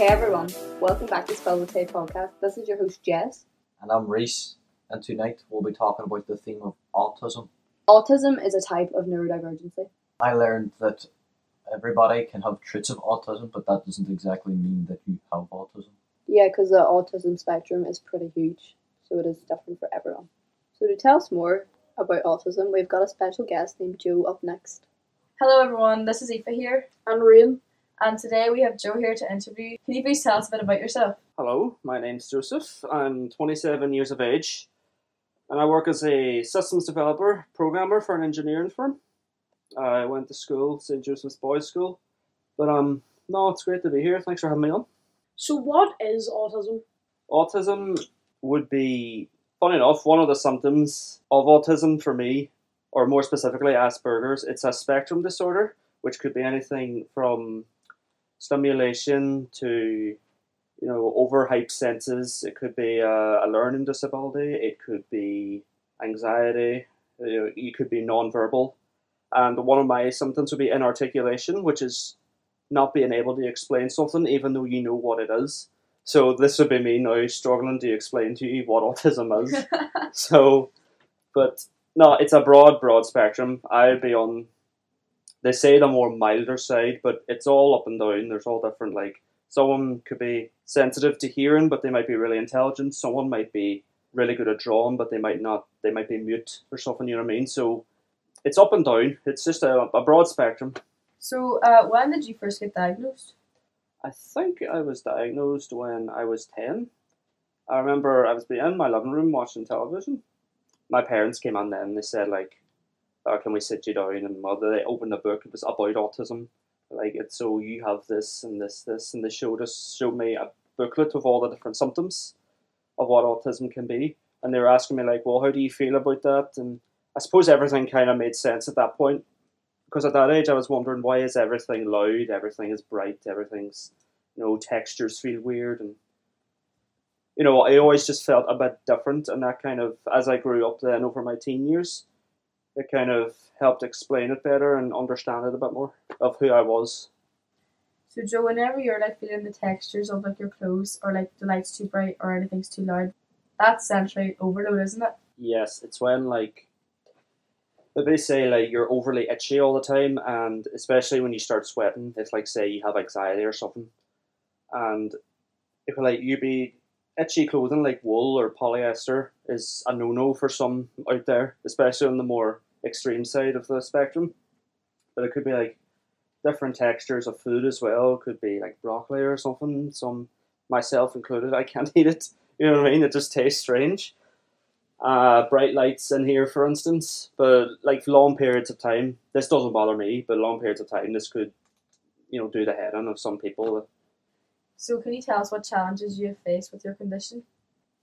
Hey everyone, welcome back to Spell with Tay podcast. This is your host Jess. And I'm Reese, and tonight we'll be talking about the theme of autism. Autism is a type of neurodivergency. I learned that everybody can have traits of autism, but that doesn't exactly mean that you have autism. Yeah, because the autism spectrum is pretty huge, so it is different for everyone. So to tell us more about autism, we've got a special guest named Joe up next. Hello everyone, this is Aoife here, And Rain. And today we have Joe here to interview. Can you please tell us a bit about yourself? Hello, my name's Joseph. I'm 27 years of age, and I work as a systems developer, programmer for an engineering firm. I went to school, St. Joseph's Boys School, but um, no, it's great to be here. Thanks for having me on. So, what is autism? Autism would be, funny enough, one of the symptoms of autism for me, or more specifically Asperger's. It's a spectrum disorder, which could be anything from stimulation to you know, overhyped senses. It could be a, a learning disability. It could be anxiety. You, know, you could be non-verbal. And one of my symptoms would be inarticulation, which is not being able to explain something even though you know what it is. So this would be me now struggling to explain to you what autism is. so, but no, it's a broad, broad spectrum. I'd be on. They say the more milder side, but it's all up and down. There's all different like someone could be sensitive to hearing, but they might be really intelligent. Someone might be really good at drawing, but they might not. They might be mute or something. You know what I mean? So it's up and down. It's just a, a broad spectrum. So, uh, when did you first get diagnosed? I think I was diagnosed when I was ten. I remember I was in my living room watching television. My parents came in then. and They said like, oh, "Can we sit you down?" And mother, they opened a book. It was about autism. Like it's so you have this and this this and they showed us showed me a booklet of all the different symptoms of what autism can be. And they were asking me like, "Well, how do you feel about that?" And I suppose everything kind of made sense at that point because at that age I was wondering why is everything loud, everything is bright, everything's you know textures feel weird and you know I always just felt a bit different and that kind of as I grew up then over my teen years it kind of helped explain it better and understand it a bit more of who I was. So, Joe, whenever you're like feeling the textures of like your clothes, or like the light's too bright, or anything's too loud, that's sensory overload, isn't it? Yes, it's when like they say like you're overly itchy all the time and especially when you start sweating, it's like say you have anxiety or something. And if like you be itchy clothing like wool or polyester is a no no for some out there, especially on the more extreme side of the spectrum. But it could be like different textures of food as well. It could be like broccoli or something. Some myself included, I can't eat it. You know what I mean? It just tastes strange. Uh, bright lights in here, for instance, but like long periods of time, this doesn't bother me. But long periods of time, this could, you know, do the head in of some people. So, can you tell us what challenges you have faced with your condition?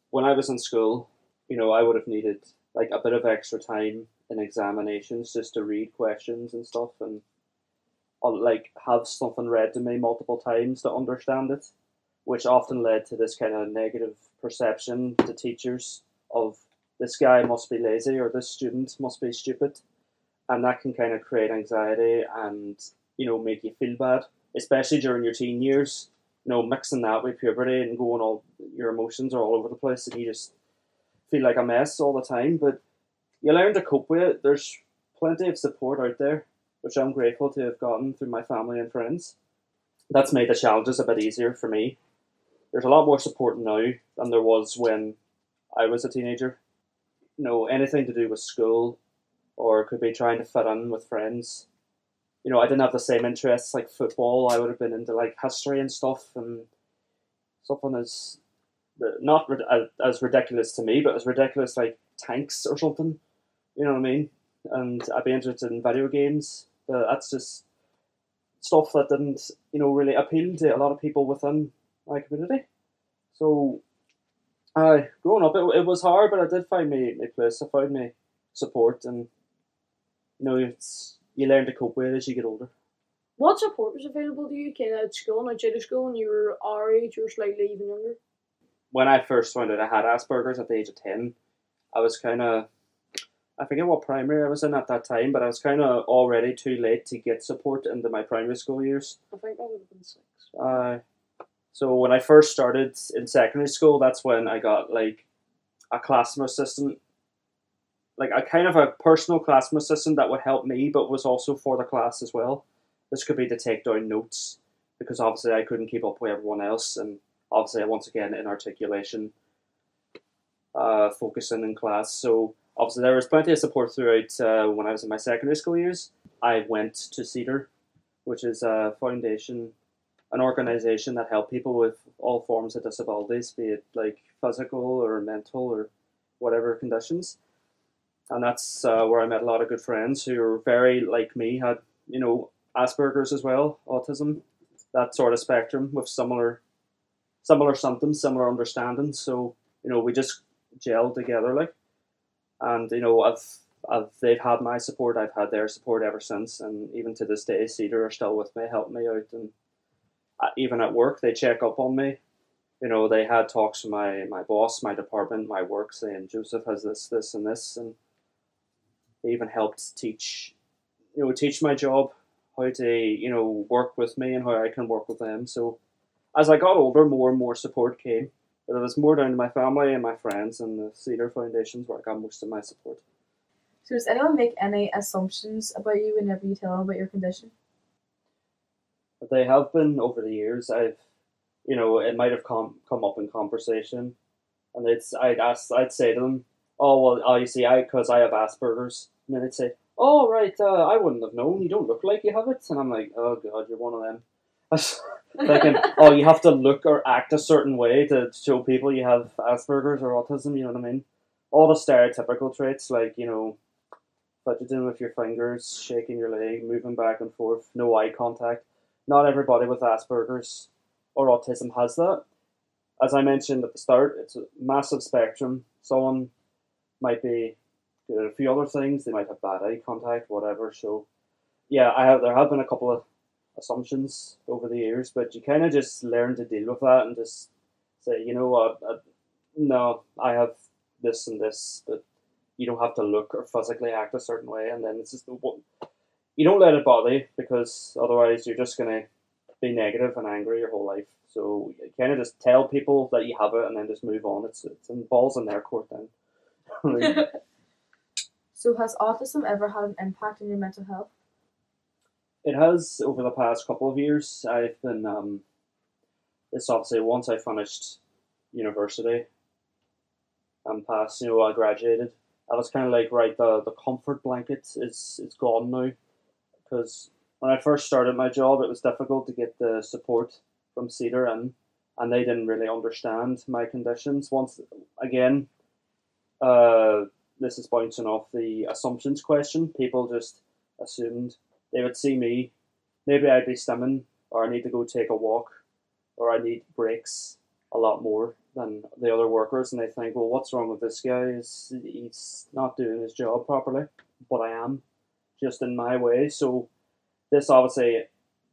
when I was in school, you know, I would have needed like a bit of extra time in examinations just to read questions and stuff and I'll, like have something read to me multiple times to understand it, which often led to this kind of negative perception to teachers of this guy must be lazy or this student must be stupid, and that can kind of create anxiety and you know make you feel bad, especially during your teen years you know, mixing that with puberty and going all your emotions are all over the place and you just feel like a mess all the time. But you learn to cope with it. There's plenty of support out there, which I'm grateful to have gotten through my family and friends. That's made the challenges a bit easier for me. There's a lot more support now than there was when I was a teenager. You know, anything to do with school or could be trying to fit in with friends you know, I didn't have the same interests like football. I would have been into like history and stuff, and something as not as, ridiculous to me, but as ridiculous like tanks or something. You know what I mean? And I'd be interested in video games, but that's just stuff that didn't, you know, really appeal to a lot of people within my community. So, uh, growing up, it, it was hard, but I did find my, my place. I found my support, and you know, it's you learn to cope with it as you get older. What support was available to you kind of at school and outside of school when you were our age or slightly even younger? When I first found out I had Asperger's at the age of 10, I was kind of, I forget what primary I was in at that time, but I was kind of already too late to get support into my primary school years. I think that would have been six. Uh, So when I first started in secondary school, that's when I got like a classroom assistant, like a kind of a personal classroom assistant that would help me, but was also for the class as well. This could be to take down notes because obviously I couldn't keep up with everyone else, and obviously once again in articulation, uh, focusing in class. So obviously there was plenty of support throughout uh, when I was in my secondary school years. I went to Cedar, which is a foundation, an organization that help people with all forms of disabilities, be it like physical or mental or whatever conditions. And that's uh, where I met a lot of good friends who were very like me, had you know Asperger's as well, autism, that sort of spectrum with similar, similar symptoms, similar understanding. So you know we just gelled together like, and you know I've I've, they've had my support, I've had their support ever since, and even to this day, Cedar are still with me, helping me out, and uh, even at work, they check up on me. You know, they had talks with my, my boss, my department, my work, saying Joseph has this, this, and this, and they even helped teach, you know, teach my job how to, you know, work with me and how I can work with them. So, as I got older, more and more support came, but it was more down to my family and my friends and the Cedar Foundations where I got most of my support. So does anyone make any assumptions about you whenever you tell them about your condition? They have been over the years. I've, you know, it might have come come up in conversation, and it's I'd ask, I'd say to them, "Oh well, oh, you see, I because I have Asperger's," and then they'd say, "Oh right, uh, I wouldn't have known. You don't look like you have it," and I'm like, "Oh god, you're one of them." thinking, oh, you have to look or act a certain way to show people you have Asperger's or autism. You know what I mean? All the stereotypical traits, like you know, fidgeting with your fingers, shaking your leg, moving back and forth, no eye contact. Not everybody with Asperger's or autism has that. As I mentioned at the start, it's a massive spectrum. Someone might be good at a few other things. They might have bad eye contact, whatever. So, yeah, I have. There have been a couple of assumptions over the years, but you kind of just learn to deal with that and just say, you know what, I, no, I have this and this, but you don't have to look or physically act a certain way, and then it's just you don't let it bother you because otherwise you're just gonna be negative and angry your whole life. So you kind of just tell people that you have it, and then just move on. It's it's in balls in their court then. so has autism ever had an impact on your mental health? It has over the past couple of years. I've been um, this obviously once I finished university and passed, you know, I graduated. I was kind of like, right, the, the comfort blanket is is gone now, because when I first started my job, it was difficult to get the support from Cedar and and they didn't really understand my conditions. Once again, uh, this is bouncing off the assumptions question. People just assumed they would see me, maybe I'd be stimming, or I need to go take a walk, or I need breaks a lot more than the other workers, and they think, well, what's wrong with this guy? Is he's not doing his job properly? But I am, just in my way. So this obviously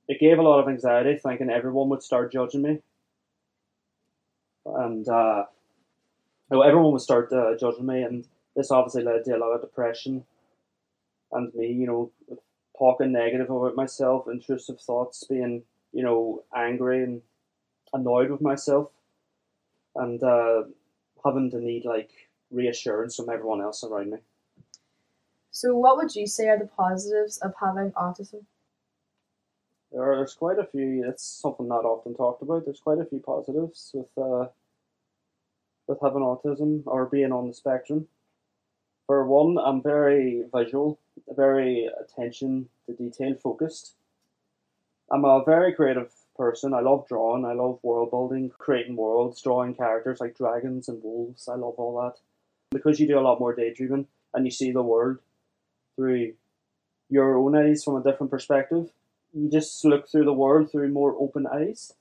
it gave a lot of anxiety, thinking everyone would start judging me, and uh, everyone would start uh, judging me, and this obviously led to a lot of depression, and me, you know, talking negative about myself, intrusive thoughts, being you know angry and annoyed with myself, and uh, having to need like reassurance from everyone else around me. So, what would you say are the positives of having autism? There are, there's quite a few. It's something not often talked about. There's quite a few positives with uh, with having autism or being on the spectrum. For one, I'm very visual, very attention to detail focused. I'm a very creative person. I love drawing. I love world building, creating worlds, drawing characters like dragons and wolves. I love all that. Because you do a lot more daydreaming and you see the world through your own eyes from a different perspective, you just look through the world through more open eyes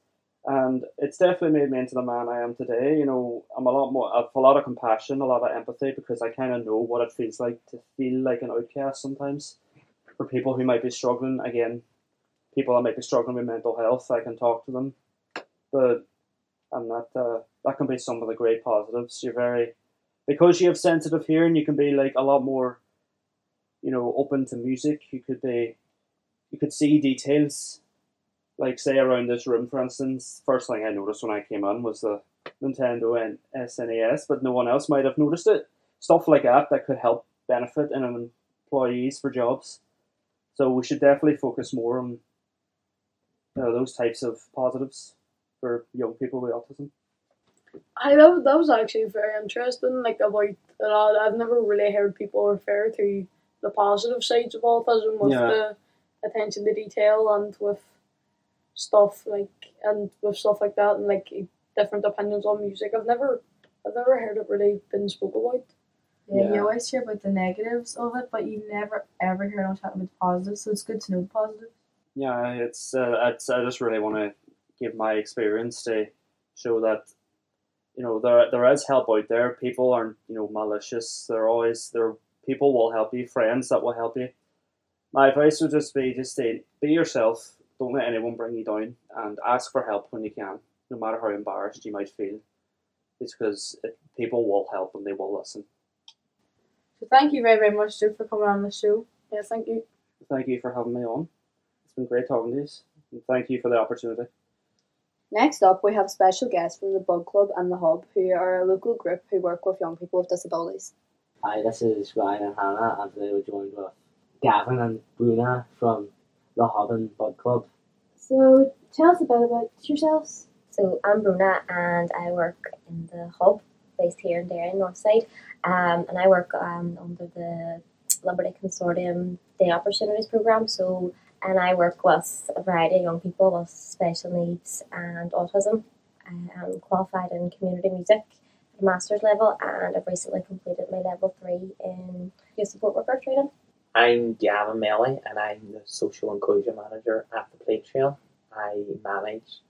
and it's definitely made me into the man I am today. You know, I'm a lot more, I have a lot of compassion, a lot of empathy because I kind of know what it feels like to feel like an outcast sometimes. For people who might be struggling, again, people that might be struggling with mental health, I can talk to them. But, and that, uh, that can be some of the great positives. You're very, because you have sensitive hearing, you can be like a lot more, you know, open to music. You could be, you could see details like say around this room, for instance, first thing I noticed when I came in was the Nintendo and SNES, but no one else might have noticed it. Stuff like that that could help benefit in employees for jobs. So we should definitely focus more on uh, those types of positives for young people with autism. I that, was- that was actually very interesting. Like about uh, I've never really heard people refer to the positive sides of autism with Yeah. the attention to detail and with stuff like and with stuff like that and like different opinions on music. I've never I've never heard it really been spoken about. Yeah, Yeah. you always hear about the negatives of it, but you never ever hear anyone talking about the positives. So it's good to know the positives. Yeah, it's uh, it's I just really want to give my experience to show that you know there there is help out there. People aren't you know malicious. They're always there. People will help you. Friends that will help you. My advice would just be just stay be yourself. Don't let anyone bring you down, and ask for help when you can, no matter how embarrassed you might feel. It's because it, people will help and they will listen. So thank you very very much, Joe, for coming on the show. Yeah, thank you. Thank you for having me on. It's been great talking to you, and thank you for the opportunity. Next up, we have special guests from the Bud Club and the Hub, who are a local group who work with young people with disabilities. Hi, this is Ryan and Hannah, and today we're joined with Gavin and Bruna from the Hub and Bud Club. So tell us a bit about yourselves. So I'm Bruna and I work in the hub based here in Derry, Northside. Um, and I work um, under the Liberty Consortium Day Opportunities Programme. So and I work with a variety of young people with special needs and autism. I'm qualified in community music at a master's level and I've recently completed my level three in youth support worker training. I'm Gavin Melly and I'm the social inclusion manager at the Play Trail. I manage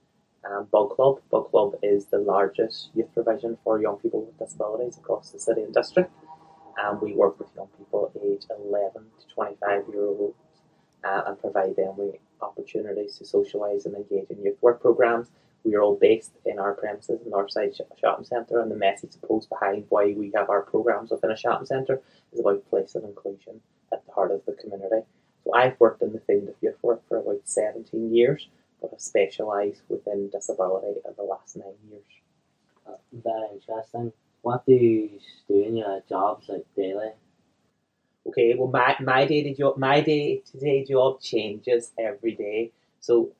um, Bud Club. Bud Club is the largest youth provision for young people with disabilities across the city and district. And we work with young people aged 11 to 25 year olds uh, and provide them with opportunities to socialise and engage in youth work programmes. We are all based in our premises in Northside Shopping Centre, and the message supposed behind why we have our programmes within a shopping centre is about place and inclusion at the heart of the community. So I've worked in the field of youth work for about 17 years, but I've specialised within disability in the last nine years. Uh, very interesting. What do you do in your jobs like daily? Okay, well my my day to job my day to day job changes every day. So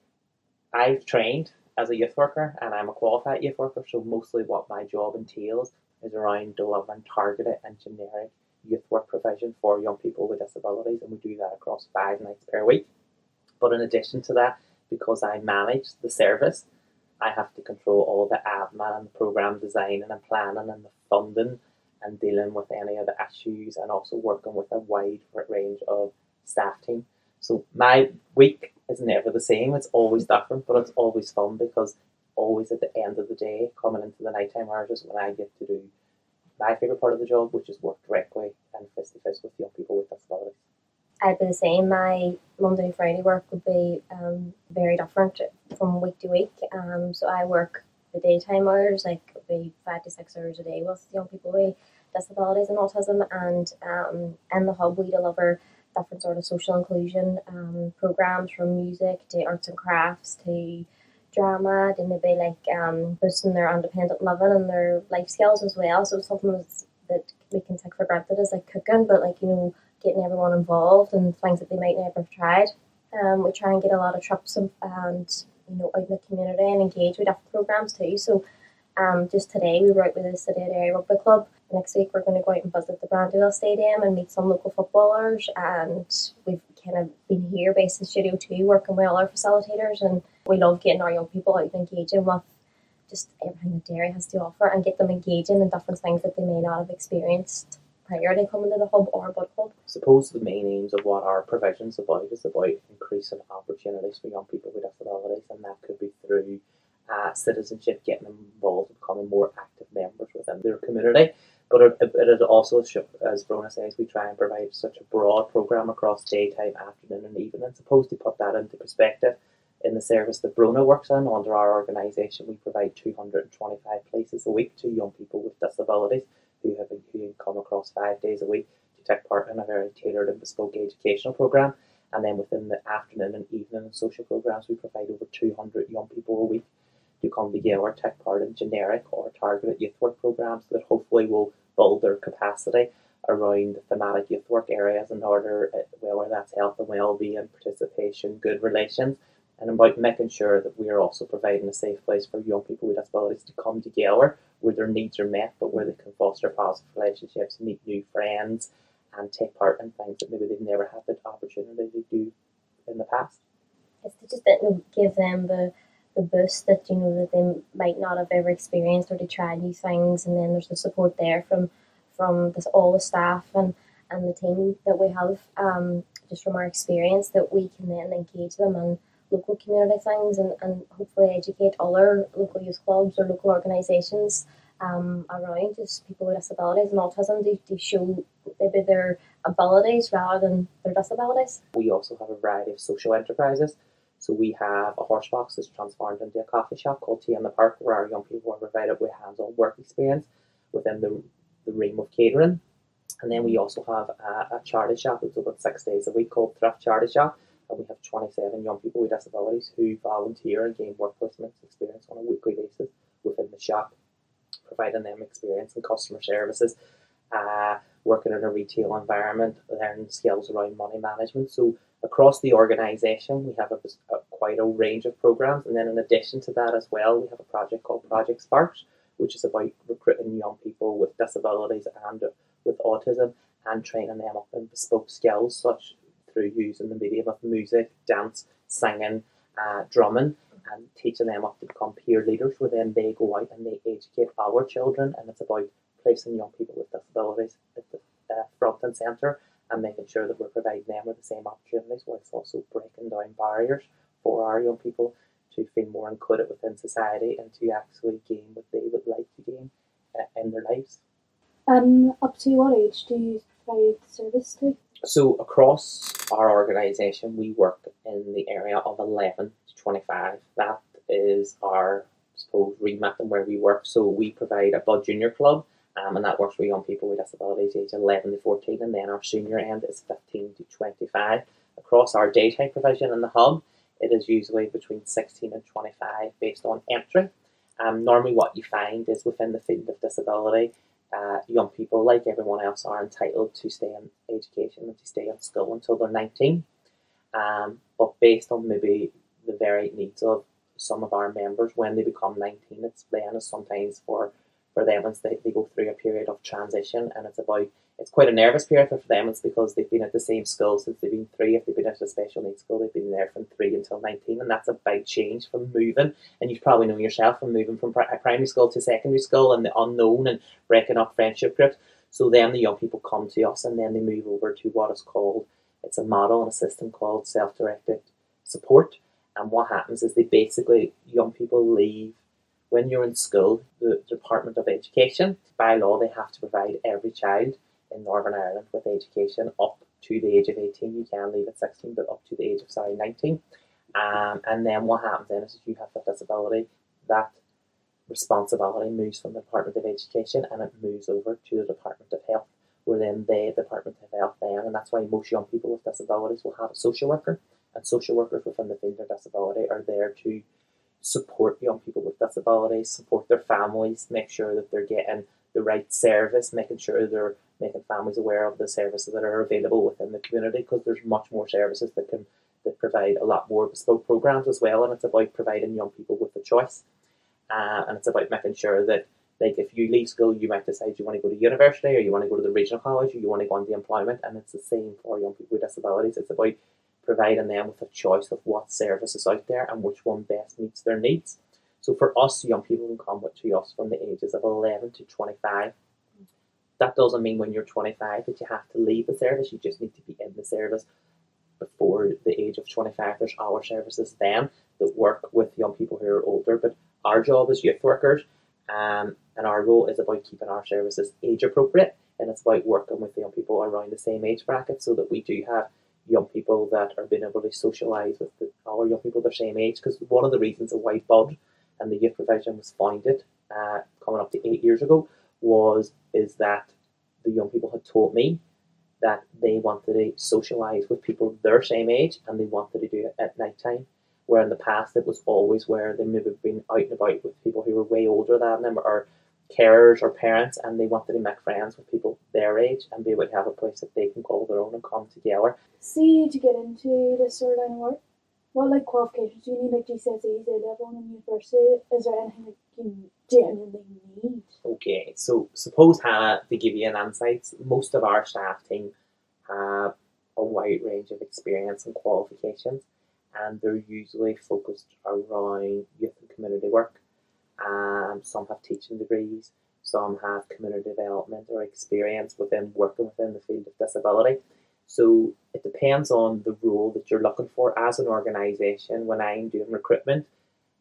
I've trained as a youth worker and I'm a qualified youth worker, so mostly what my job entails is around delivering targeted and generic youth work provision for young people with disabilities and we do that across five nights per week. But in addition to that, because I manage the service, I have to control all the admin and program designing and planning and the funding and dealing with any of the issues and also working with a wide range of staff team. So my week is never the same. It's always different, but it's always fun because always at the end of the day, coming into the nighttime hours is when I get to do my favourite part of the job, which is work directly and face to face with young people with disabilities. I'd be the same. My Monday Friday work would be um, very different from week to week. Um, so I work the daytime hours, like it would be five to six hours a day with young people with disabilities and autism. And um, in the hub, we deliver different sort of social inclusion um, programs from music to arts and crafts to drama to maybe like um, boosting their independent living and their life skills as well. So something that we can take for granted is like cooking, but like you know getting everyone involved and things that they might never have tried. Um, we try and get a lot of trips and, and you know out in the community and engage with different programs too. So um, just today we were out with the City of Derry Rugby Club. Next week we're going to go out and visit the Brandywell Stadium and meet some local footballers. And we've kind of been here based in Studio Two working with all our facilitators, and we love getting our young people out and engaging with just everything that Derry has to offer and get them engaging in different things that they may not have experienced prior to coming to the hub or a Bud Club. suppose the main aims of what our provision's about is about increasing opportunities for young people with disabilities, and that could be through uh, citizenship, getting them involved, becoming more active members within their community. But it, is also, as Brona says, we try and provide such a broad program across daytime, afternoon, and evening. And suppose to put that into perspective, in the service that Brona works in under our organisation, we provide 225 places a week to young people with disabilities who have who come across five days a week to take part in a very tailored and bespoke educational program. And then within the afternoon and evening social programs, we provide over 200 young people a week to come together, take part in generic or targeted youth work programs that hopefully will build their capacity around the thematic youth work areas in order, uh, whether that's health and well-being, participation, good relations, and about making sure that we are also providing a safe place for young people with disabilities to come together where their needs are met, but where they can foster positive relationships, meet new friends, and take part in things that maybe they've never had the opportunity to do in the past. It's just didn't give them the the boost that you know that they might not have ever experienced or to try new things and then there's the support there from from this all the staff and and the team that we have um, just from our experience that we can then engage them in local community things and, and hopefully educate other local youth clubs or local organisations um, around just people with disabilities and autism to, to show maybe their abilities rather than their disabilities. We also have a variety of social enterprises. So we have a horse box that's transformed into a coffee shop called Tea in the Park where our young people are provided with hands-on work experience within the, the realm of catering. And then we also have a, a charity shop that's open six days a week called Thrift Charity Shop. And we have 27 young people with disabilities who volunteer and gain work placement experience on a weekly basis within the shop, providing them experience in customer services, uh, working in a retail environment, learning skills around money management. So across the organisation, we have a, a, quite a range of programs, and then in addition to that as well, we have a project called Project Sparks, which is about recruiting young people with disabilities and with autism and training them up in bespoke skills such through using the medium of music, dance, singing, uh, drumming, and teaching them up to become peer leaders. Where then they go out and they educate our children, and it's about placing young people with disabilities at the uh, front and centre and making sure that we're providing them with the same opportunities whilst also breaking down barriers for our young people to feel more included within society and to actually gain what they would like to gain uh, in their lives. Um, up to what age do you provide service to? So across our organisation, we work in the area of 11 to 25. That is our, I suppose, remit and where we work. So we provide a Bud Junior Club um, and that works for young people with disabilities age 11 to 14 and then our senior end is 15 to 25 across our daytime provision in the hub it is usually between 16 and 25 based on entry um, normally what you find is within the field of disability uh, young people like everyone else are entitled to stay in education and to stay in school until they're 19 um, but based on maybe the varied needs of some of our members when they become 19 it's then is sometimes for for them once they, they go through a period of transition and it's about it's quite a nervous period for them. It's because they've been at the same school since they've been three. If they've been at a special needs school they've been there from three until 19 and that's a big change from moving. And you've probably known yourself from moving from primary school to secondary school and the unknown and breaking up friendship groups. So then the young people come to us and then they move over to what is called it's a model and a system called self-directed support. And what happens is they basically young people leave when you're in school, the Department of Education, by law, they have to provide every child in Northern Ireland with education up to the age of 18. You can leave at 16, but up to the age of, sorry, 19. Um, and then what happens then is if you have a disability, that responsibility moves from the Department of Education and it moves over to the Department of Health, where then the Department of Health then, and that's why most young people with disabilities will have a social worker, and social workers within the field of disability are there to support young people with disabilities, support their families, make sure that they're getting the right service, making sure they're making families aware of the services that are available within the community because there's much more services that can that provide a lot more bespoke programs as well and it's about providing young people with a choice uh, and it's about making sure that like if you leave school you might decide you want to go to university or you want to go to the regional college or you want to go into employment and it's the same for young people with disabilities it's about providing them with a choice of what service is out there and which one best meets their needs. So for us, young people can come to us from the ages of 11 to 25. That doesn't mean when you're 25 that you have to leave the service, you just need to be in the service before the age of 25. There's our services then that work with young people who are older, but our job as youth workers um, and our role is about keeping our services age appropriate and it's about working with young people around the same age bracket so that we do have young people that are being able to socialise with the, our young people their same age. Because one of the reasons White Bud and the youth provision was founded, uh, coming up to eight years ago, was is that the young people had told me that they wanted to socialize with people their same age and they wanted to do it at night time. Where in the past it was always where they maybe been out and about with people who were way older than them or carers or parents and they wanted to make friends with people their age and be able to have a place that they can call their own and come together. See to get into this sort of work. What like qualifications do you need like GCSEs, A level and university? Is there anything that you genuinely? So suppose Hannah to give you an insight, most of our staff team have a wide range of experience and qualifications and they're usually focused around youth and community work. Um, some have teaching degrees, some have community development or experience within working within the field of disability. So it depends on the role that you're looking for as an organisation when I'm doing recruitment.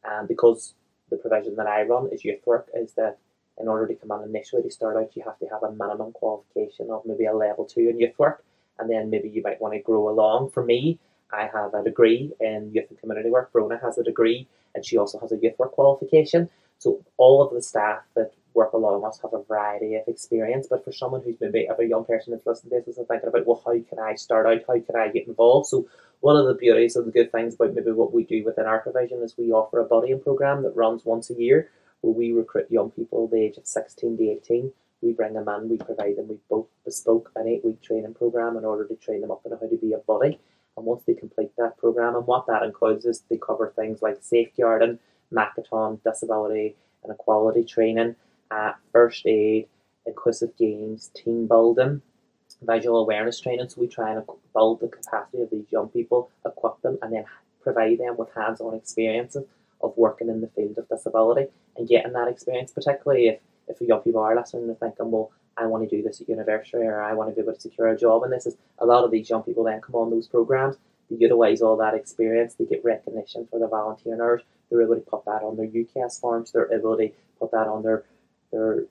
And because the provision that I run is youth work, is that in order to come on initially to start out, you have to have a minimum qualification of maybe a level two in youth work, and then maybe you might want to grow along. For me, I have a degree in youth and community work. Brona has a degree, and she also has a youth work qualification. So all of the staff that work along us have a variety of experience. But for someone who's maybe a young person that's listening to this is thinking about, well, how can I start out? How can I get involved? So one of the beauties and the good things about maybe what we do within our provision is we offer a buddying program that runs once a year where we recruit young people the age of 16 to 18. We bring them in, we provide them with both bespoke an eight week training program in order to train them up on how to be a buddy. And once they complete that program, and what that includes is they cover things like safeguarding, Makaton, disability and equality training, uh, first aid, inclusive games, team building, visual awareness training. So we try and build the capacity of these young people, equip them, and then provide them with hands-on experiences of working in the field of disability and getting that experience, particularly if, if young people are listening and thinking, well, I want to do this at university or I want to be able to secure a job. And this is a lot of these young people then come on those programs, they utilize all that experience, they get recognition for their volunteering hours, they're able to put that on their UCAS forms, they're able to put that on their their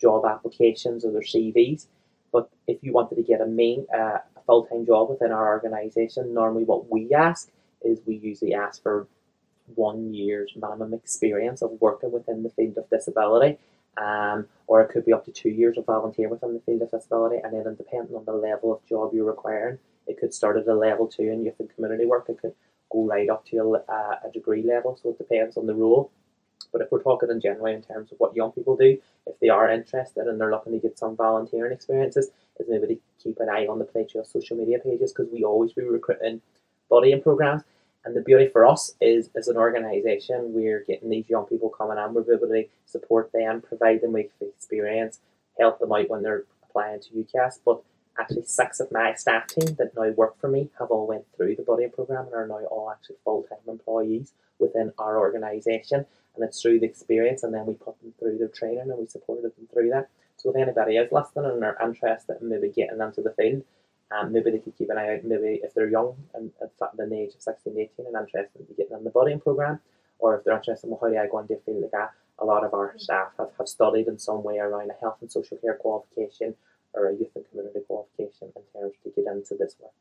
job applications or their CVs. But if you wanted to get a main uh, full time job within our organisation, normally what we ask is we usually ask for one year's minimum experience of working within the field of disability. Um, or it could be up to two years of volunteer within the field of disability, and then depending on the level of job you're requiring, it could start at a level two in youth and community work. It could go right up to a, a degree level, so it depends on the role. But if we're talking in general in terms of what young people do, if they are interested and they're looking to get some volunteering experiences, is maybe to keep an eye on the Playtrail social media pages because we always be recruiting buddying programs. And the beauty for us is, as an organisation, we're getting these young people coming in, we're able to support them, provide them with experience, help them out when they're applying to UCAS. But actually, six of my staff team that now work for me have all went through the buddying program and are now all actually full time employees within our organisation and it's through the experience and then we put them through their training and we supported them through that. So if anybody is listening and are interested in maybe getting into the field, um, maybe they could keep an eye out, maybe if they're young and at the age of 16, 18 and interested in getting in the buddying program, or if they're interested in well, how do I go into a field like that, a lot of our staff have, have studied in some way around a health and social care qualification or a youth and community qualification in terms to get into this work.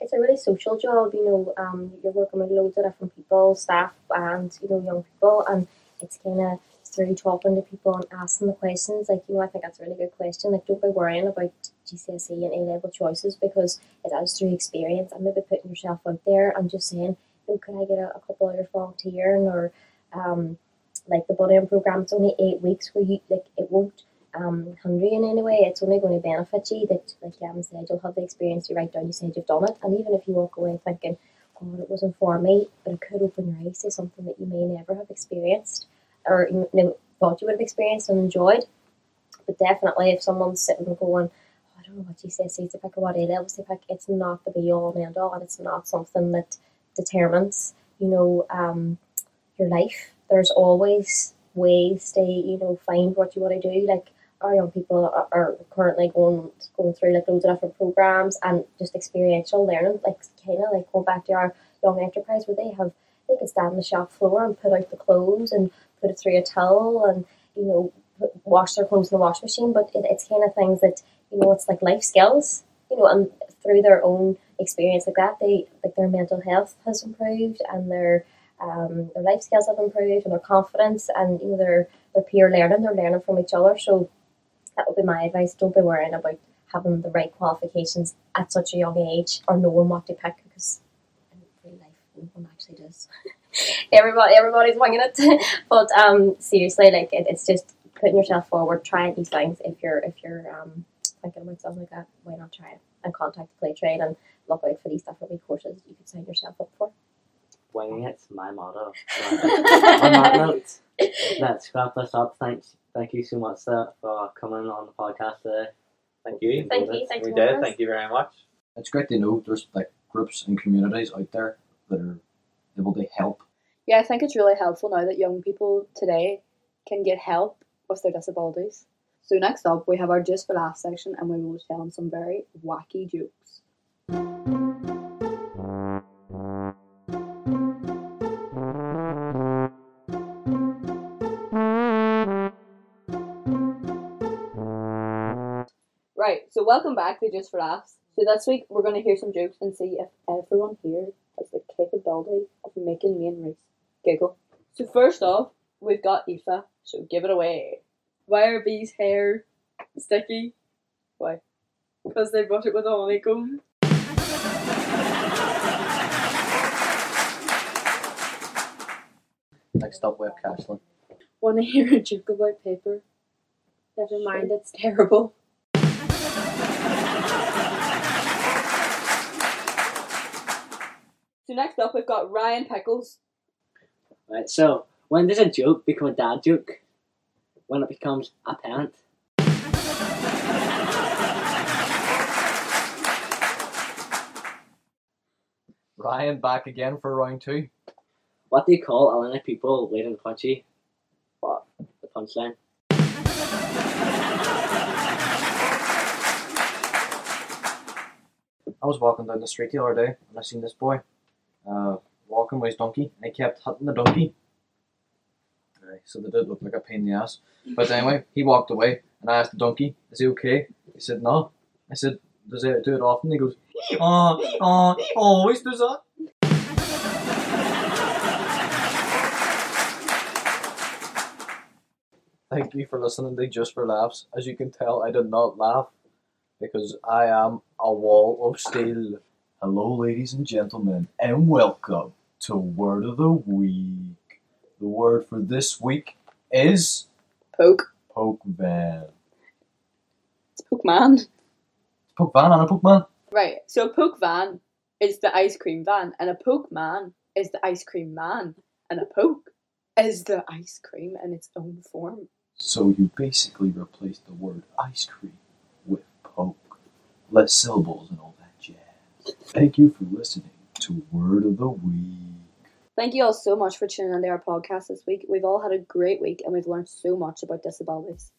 It's a really social job, you know, um, you're working with loads of different people, staff and, you know, young people and it's kinda through talking to people and asking the questions, like, you know, I think that's a really good question. Like don't be worrying about GCSE and A level choices because it is through experience and maybe putting yourself out there and just saying, oh, could I get a, a couple hours volunteering or um like the buddying program, it's only eight weeks where you like it won't um, hinder you in any way. It's only going to benefit you that, like Gavin said, you'll have the experience. You write down, you said you've done it, and even if you walk away thinking, "God, it wasn't for me," but it could open your eyes to something that you may never have experienced, or you know, thought you would have experienced and enjoyed. But definitely, if someone's sitting and going, oh, "I don't know what GCSEs to pick or what A levels to pick," it's not the be all and end all, and it's not something that determines, you know, um, your life. There's always ways to, you know, find what you want to do. Like our young people are, are currently going going through like loads of different programs and just experiential learning, like kind of like going back to our young enterprise where they have they can stand on the shop floor and put out the clothes and put it through a towel and you know wash their clothes in the wash machine. But it, it's kind of things that you know it's like life skills, you know, and through their own experience like that, they like their mental health has improved and their um, their life skills have improved and their confidence and you know their their peer learning, they're learning from each other. So that would be my advice. Don't be worrying about having the right qualifications at such a young age or knowing what to pick because in real life no one actually does. Everybody, everybody's winging it, but um, seriously, like it, it's just putting yourself forward, trying these things. If you're if you're um thinking about something like that, why not try it and contact the Playtrail and look out for these different wee courses you could sign yourself up for. Winging it's my motto. on that note, let's wrap this up. Thanks, thank you so much Sarah, for coming on the podcast today. Thank you. Thank you, thanks we for did. Thank you very much. It's great to know there's like groups and communities out there that are able to help. Yeah, I think it's really helpful now that young people today can get help with their disabilities. So next up, we have our Just for Laughs section, and we will be telling some very wacky jokes. Right, so welcome back to Just for Laughs. So this week we're going to hear some jokes and see if everyone here capability of making me and Reese giggle. So first off, we've got Aoife, so give it away. Why are bees' hair sticky? Why? Because they brush it with a honeycomb. Next up, we have Cashlin. Want to hear a joke about paper? Never mind, it's terrible. So next up, we've got Ryan Pickles. Right, so when does a joke become a dad joke? When it becomes a parent. Ryan back again for round two. What do you call a line of people waiting to punch you? What? The punchline. I was walking down the street the other day and I seen this boy uh, walking with his donkey and he kept hitting the donkey. So they did look like a pain in the ass. But anyway, he walked away and I asked the donkey, Is he okay? He said, No. I said, Does he do it often? He goes, Oh, oh, always does that. Thank you for listening to Just for Laughs. As you can tell, I did not laugh because I am a wall of steel. Hello, ladies and gentlemen, and welcome to Word of the Week. The word for this week is Poke. poke van. It's Poke Man. Poke van and a poke man. Right, so a Poke Van is the ice cream van, and a Poke Man is the ice cream man, and a Poke is the ice cream in its own form. So you basically replace the word ice cream with poke. Less syllables and all that. Thank you for listening to Word of the Week. Thank you all so much for tuning into our podcast this week. We've all had a great week and we've learned so much about disabilities.